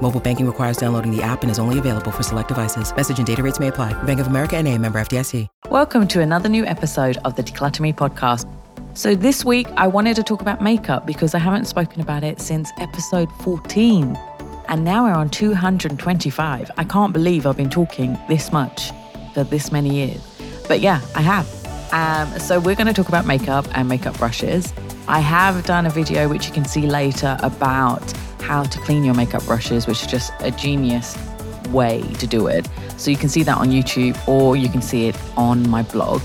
Mobile banking requires downloading the app and is only available for select devices. Message and data rates may apply. Bank of America and a member FDIC. Welcome to another new episode of the Declutter podcast. So this week I wanted to talk about makeup because I haven't spoken about it since episode 14. And now we're on 225. I can't believe I've been talking this much for this many years. But yeah, I have. Um, so we're going to talk about makeup and makeup brushes. I have done a video which you can see later about how to clean your makeup brushes, which is just a genius way to do it. So you can see that on YouTube or you can see it on my blog.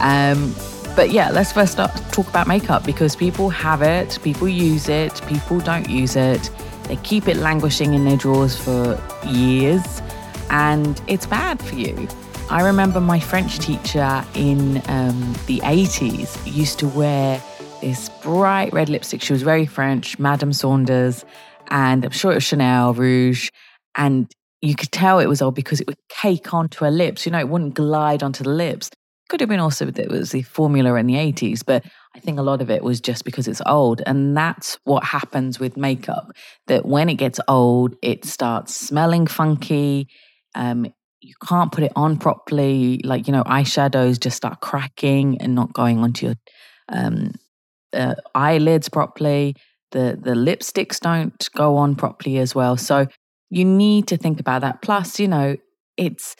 Um, but yeah, let's first start talk about makeup because people have it, people use it, people don't use it. They keep it languishing in their drawers for years, and it's bad for you. I remember my French teacher in um, the 80s used to wear this bright red lipstick. She was very French, Madame Saunders, and I'm sure it was Chanel Rouge. And you could tell it was old because it would cake onto her lips. You know, it wouldn't glide onto the lips. Could have been also that it was the formula in the 80s, but I think a lot of it was just because it's old. And that's what happens with makeup that when it gets old, it starts smelling funky. Um, you can't put it on properly. Like, you know, eyeshadows just start cracking and not going onto your um, uh, eyelids properly. The the lipsticks don't go on properly as well. So you need to think about that. Plus, you know, it's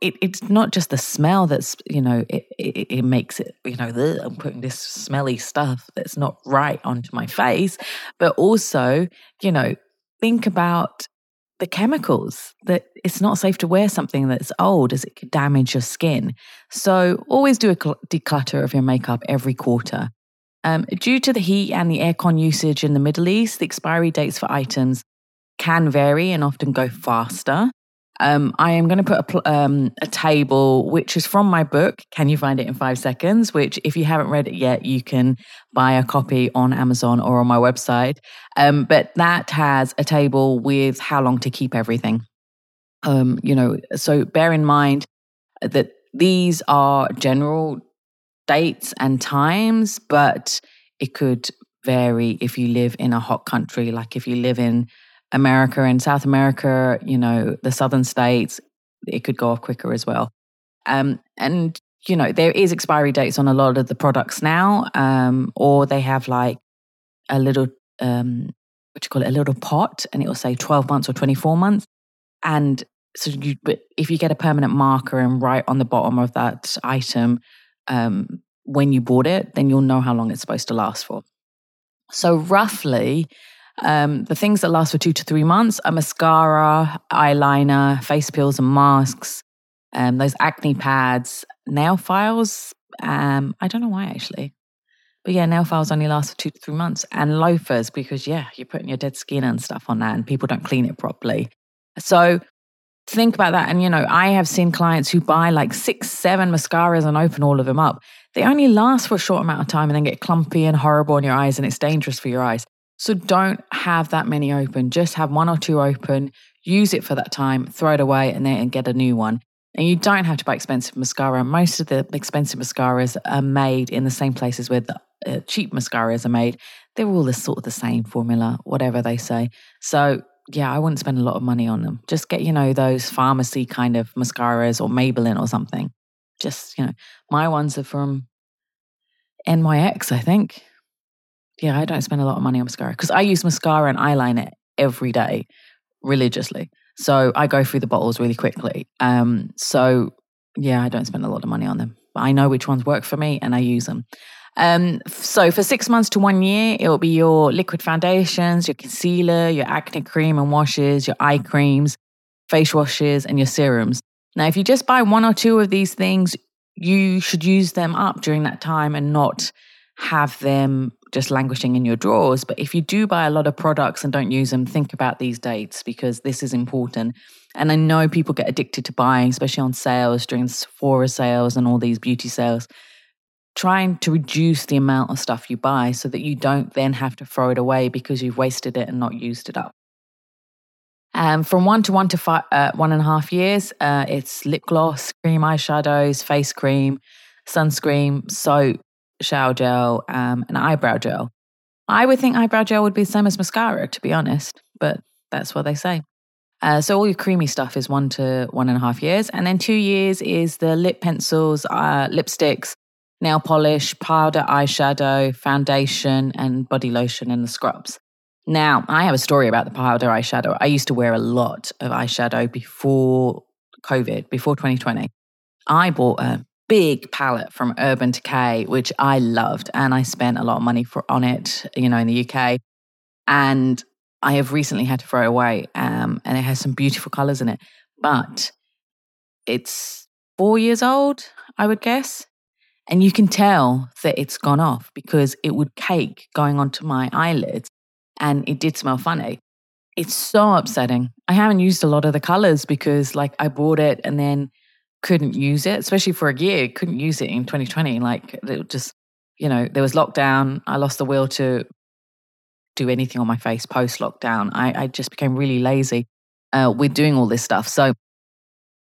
it, it's not just the smell that's you know it, it, it makes it you know I'm putting this smelly stuff that's not right onto my face, but also you know think about the chemicals that it's not safe to wear something that's old as it could damage your skin. So always do a declutter of your makeup every quarter. Um, due to the heat and the aircon usage in the Middle East, the expiry dates for items can vary and often go faster. Um, I am going to put a, um, a, table which is from my book. Can you find it in five seconds? Which, if you haven't read it yet, you can buy a copy on Amazon or on my website. Um, but that has a table with how long to keep everything. Um, you know, so bear in mind that these are general dates and times, but it could vary if you live in a hot country, like if you live in America and South America, you know, the southern states, it could go off quicker as well. Um, and, you know, there is expiry dates on a lot of the products now, um, or they have like a little, um, what you call it, a little pot, and it will say 12 months or 24 months. And so you, but if you get a permanent marker and write on the bottom of that item, um, when you bought it, then you'll know how long it's supposed to last for. So, roughly, um, the things that last for two to three months are mascara, eyeliner, face peels and masks, um, those acne pads, nail files. Um, I don't know why actually. But yeah, nail files only last for two to three months. And loofahs, because yeah, you're putting your dead skin and stuff on that and people don't clean it properly. So think about that. And, you know, I have seen clients who buy like six, seven mascaras and open all of them up. They only last for a short amount of time and then get clumpy and horrible on your eyes and it's dangerous for your eyes. So don't have that many open. Just have one or two open, use it for that time, throw it away, and then get a new one. And you don't have to buy expensive mascara. Most of the expensive mascaras are made in the same places where the uh, cheap mascaras are made. They're all the sort of the same formula, whatever they say. So yeah, I wouldn't spend a lot of money on them. Just get, you know, those pharmacy kind of mascaras or Maybelline or something. Just, you know, my ones are from NYX, I think. Yeah, I don't spend a lot of money on mascara because I use mascara and eyeliner every day religiously. So I go through the bottles really quickly. Um, so yeah, I don't spend a lot of money on them. But I know which ones work for me and I use them. Um, so for six months to one year, it will be your liquid foundations, your concealer, your acne cream and washes, your eye creams, face washes, and your serums. Now, if you just buy one or two of these things, you should use them up during that time and not have them just languishing in your drawers. But if you do buy a lot of products and don't use them, think about these dates because this is important. And I know people get addicted to buying, especially on sales during Sephora sales and all these beauty sales. Trying to reduce the amount of stuff you buy so that you don't then have to throw it away because you've wasted it and not used it up. Um, from one to one to five, uh, one and a half years, uh, it's lip gloss, cream eyeshadows, face cream, sunscreen, soap, shower gel, um, and eyebrow gel. I would think eyebrow gel would be the same as mascara, to be honest, but that's what they say. Uh, so all your creamy stuff is one to one and a half years, and then two years is the lip pencils, uh, lipsticks, nail polish, powder, eyeshadow, foundation, and body lotion and the scrubs. Now, I have a story about the powder eyeshadow. I used to wear a lot of eyeshadow before COVID, before 2020. I bought a big palette from Urban Decay, which I loved, and I spent a lot of money for on it, you know, in the UK. And I have recently had to throw it away, um, and it has some beautiful colors in it, but it's four years old, I would guess. And you can tell that it's gone off because it would cake going onto my eyelids and it did smell funny. It's so upsetting. I haven't used a lot of the colors because, like, I bought it and then couldn't use it, especially for a year. Couldn't use it in 2020. Like, it just, you know, there was lockdown. I lost the will to do anything on my face post lockdown. I, I, just became really lazy uh, with doing all this stuff. So,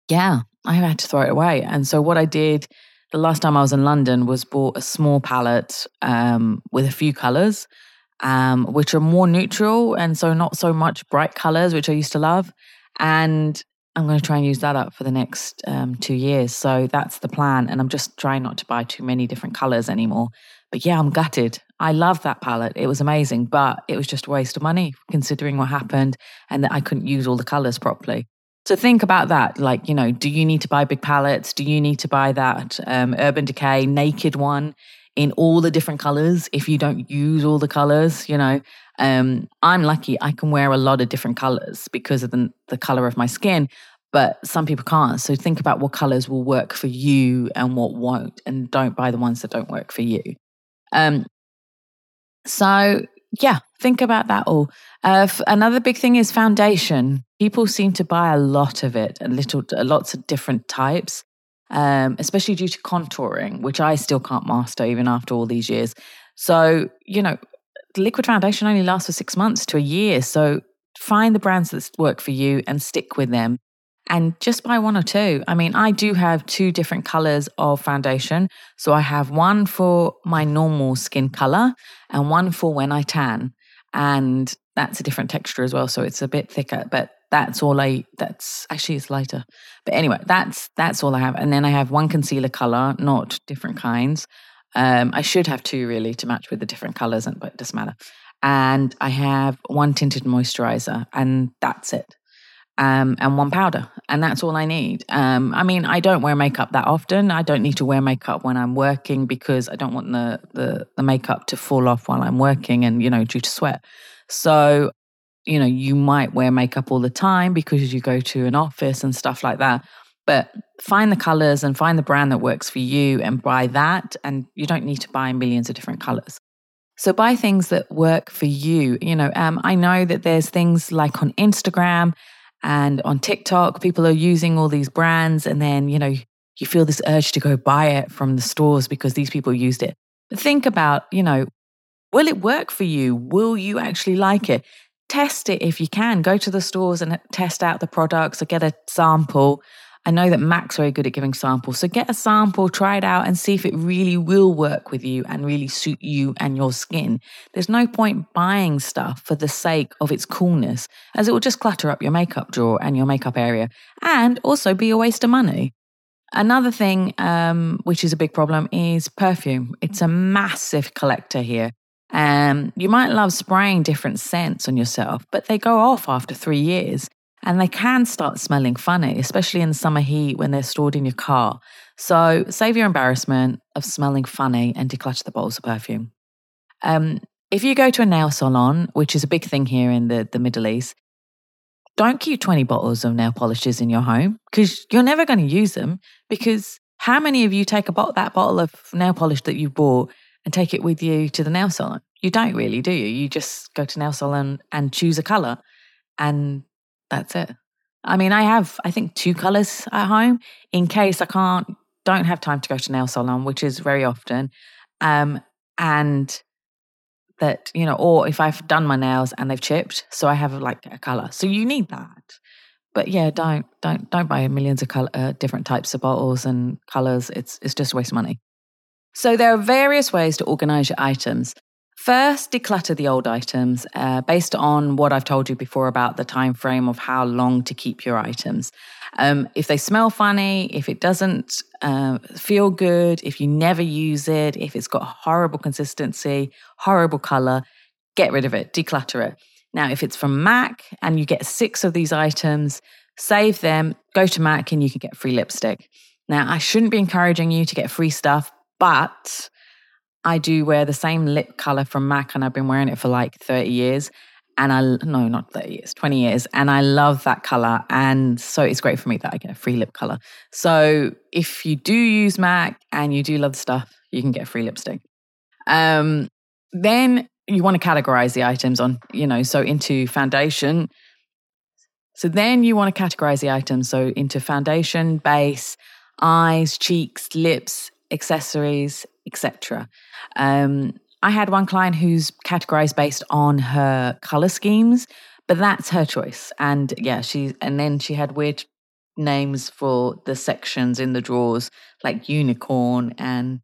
yeah, I had to throw it away. And so, what I did the last time I was in London was bought a small palette um, with a few colors, um, which are more neutral and so not so much bright colors, which I used to love. And I'm going to try and use that up for the next um, two years. So that's the plan. And I'm just trying not to buy too many different colors anymore. But yeah, I'm gutted. I love that palette. It was amazing, but it was just a waste of money considering what happened and that I couldn't use all the colors properly. So think about that. Like, you know, do you need to buy big palettes? Do you need to buy that um, Urban Decay naked one in all the different colors if you don't use all the colors? You know, um, I'm lucky I can wear a lot of different colors because of the, the color of my skin, but some people can't. So think about what colors will work for you and what won't, and don't buy the ones that don't work for you. Um, so yeah, think about that all. Uh, f- another big thing is foundation. People seem to buy a lot of it, and little, lots of different types, um, especially due to contouring, which I still can't master even after all these years. So you know, liquid foundation only lasts for six months to a year. So find the brands that work for you and stick with them and just buy one or two. I mean, I do have two different colors of foundation. So I have one for my normal skin color and one for when I tan. And that's a different texture as well. So it's a bit thicker, but that's all I that's actually it's lighter. But anyway, that's that's all I have. And then I have one concealer color, not different kinds. Um, I should have two really to match with the different colors, but it doesn't matter. And I have one tinted moisturizer, and that's it um, and one powder, and that's all I need. Um, I mean, I don't wear makeup that often. I don't need to wear makeup when I'm working because I don't want the, the the makeup to fall off while I'm working, and you know, due to sweat. So, you know, you might wear makeup all the time because you go to an office and stuff like that. But find the colors and find the brand that works for you, and buy that. And you don't need to buy millions of different colors. So buy things that work for you. You know, um, I know that there's things like on Instagram and on TikTok, people are using all these brands, and then, you know, you feel this urge to go buy it from the stores because these people used it. But think about, you know, will it work for you? Will you actually like it? Test it if you can. Go to the stores and test out the products or get a sample I know that Mac's very good at giving samples. So get a sample, try it out, and see if it really will work with you and really suit you and your skin. There's no point buying stuff for the sake of its coolness, as it will just clutter up your makeup drawer and your makeup area and also be a waste of money. Another thing, um, which is a big problem, is perfume. It's a massive collector here. Um, you might love spraying different scents on yourself, but they go off after three years and they can start smelling funny, especially in summer heat when they're stored in your car. So save your embarrassment of smelling funny and declutter the bottles of perfume. Um, if you go to a nail salon, which is a big thing here in the, the Middle East, don't keep 20 bottles of nail polishes in your home because you're never going to use them. Because how many of you take a that bottle of nail polish that you bought and take it with you to the nail salon? You don't really, do you? You just go to nail salon and choose a color and that's it. I mean, I have, I think, two colors at home in case I can't, don't have time to go to nail salon, which is very often. Um, and that, you know, or if I've done my nails and they've chipped, so I have like a color. So you need that. But yeah, don't don't don't buy millions of color, uh, different types of bottles and colors. It's it's just a waste of money. So there are various ways to organize your items. First, declutter the old items uh, based on what I've told you before about the time frame of how long to keep your items. Um, if they smell funny, if it doesn't uh, feel good, if you never use it, if it's got horrible consistency, horrible color, get rid of it, declutter it. Now, if it's from MAC and you get six of these items, save them, go to MAC and you can get free lipstick. Now, I shouldn't be encouraging you to get free stuff, but I do wear the same lip color from MAC and I've been wearing it for like 30 years and I no not 30 years 20 years and I love that color and so it's great for me that I get a free lip color. So if you do use MAC and you do love stuff you can get free lipstick. Um, then you want to categorize the items on you know so into foundation. So then you want to categorize the items so into foundation base eyes cheeks lips accessories etc um, I had one client who's categorized based on her color schemes, but that's her choice. And yeah, she and then she had weird names for the sections in the drawers, like unicorn and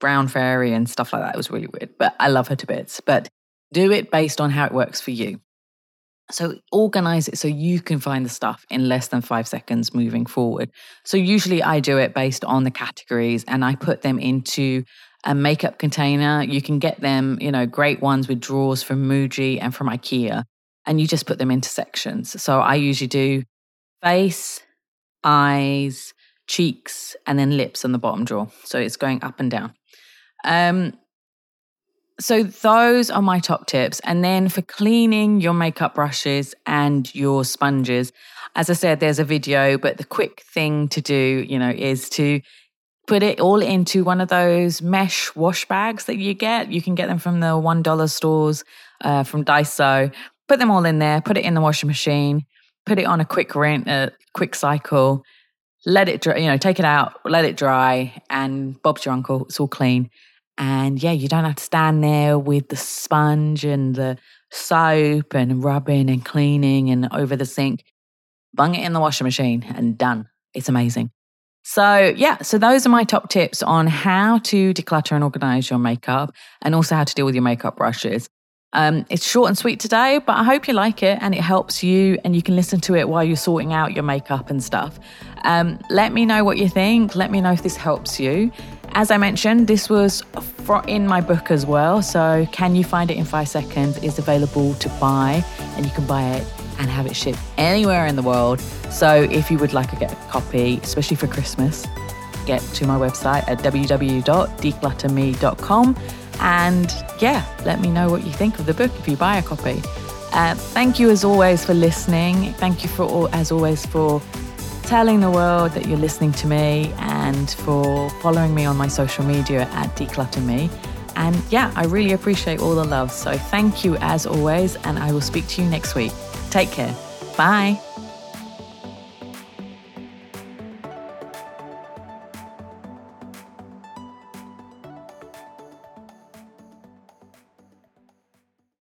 brown fairy and stuff like that. It was really weird, but I love her to bits. But do it based on how it works for you. So organize it so you can find the stuff in less than five seconds moving forward. So usually I do it based on the categories and I put them into a makeup container. You can get them, you know, great ones with drawers from Muji and from IKEA, and you just put them into sections. So I usually do face, eyes, cheeks, and then lips on the bottom drawer. So it's going up and down. Um, so those are my top tips. And then for cleaning your makeup brushes and your sponges, as I said, there's a video, but the quick thing to do, you know, is to put it all into one of those mesh wash bags that you get. You can get them from the $1 stores uh, from Daiso. Put them all in there, put it in the washing machine, put it on a quick rinse, a quick cycle, let it dry, you know, take it out, let it dry, and Bob's your uncle. It's all clean. And yeah, you don't have to stand there with the sponge and the soap and rubbing and cleaning and over the sink. Bung it in the washing machine and done. It's amazing. So, yeah, so those are my top tips on how to declutter and organize your makeup and also how to deal with your makeup brushes. Um, it's short and sweet today, but I hope you like it and it helps you and you can listen to it while you're sorting out your makeup and stuff. Um, let me know what you think. Let me know if this helps you. As I mentioned, this was in my book as well. So, Can You Find It in Five Seconds is available to buy and you can buy it and have it shipped anywhere in the world. So if you would like to get a copy, especially for Christmas, get to my website at www.declutterme.com and yeah, let me know what you think of the book if you buy a copy. Uh, thank you as always for listening. Thank you for all, as always for telling the world that you're listening to me and for following me on my social media at Decluttr Me. And yeah, I really appreciate all the love. So thank you as always, and I will speak to you next week. Take care. Bye.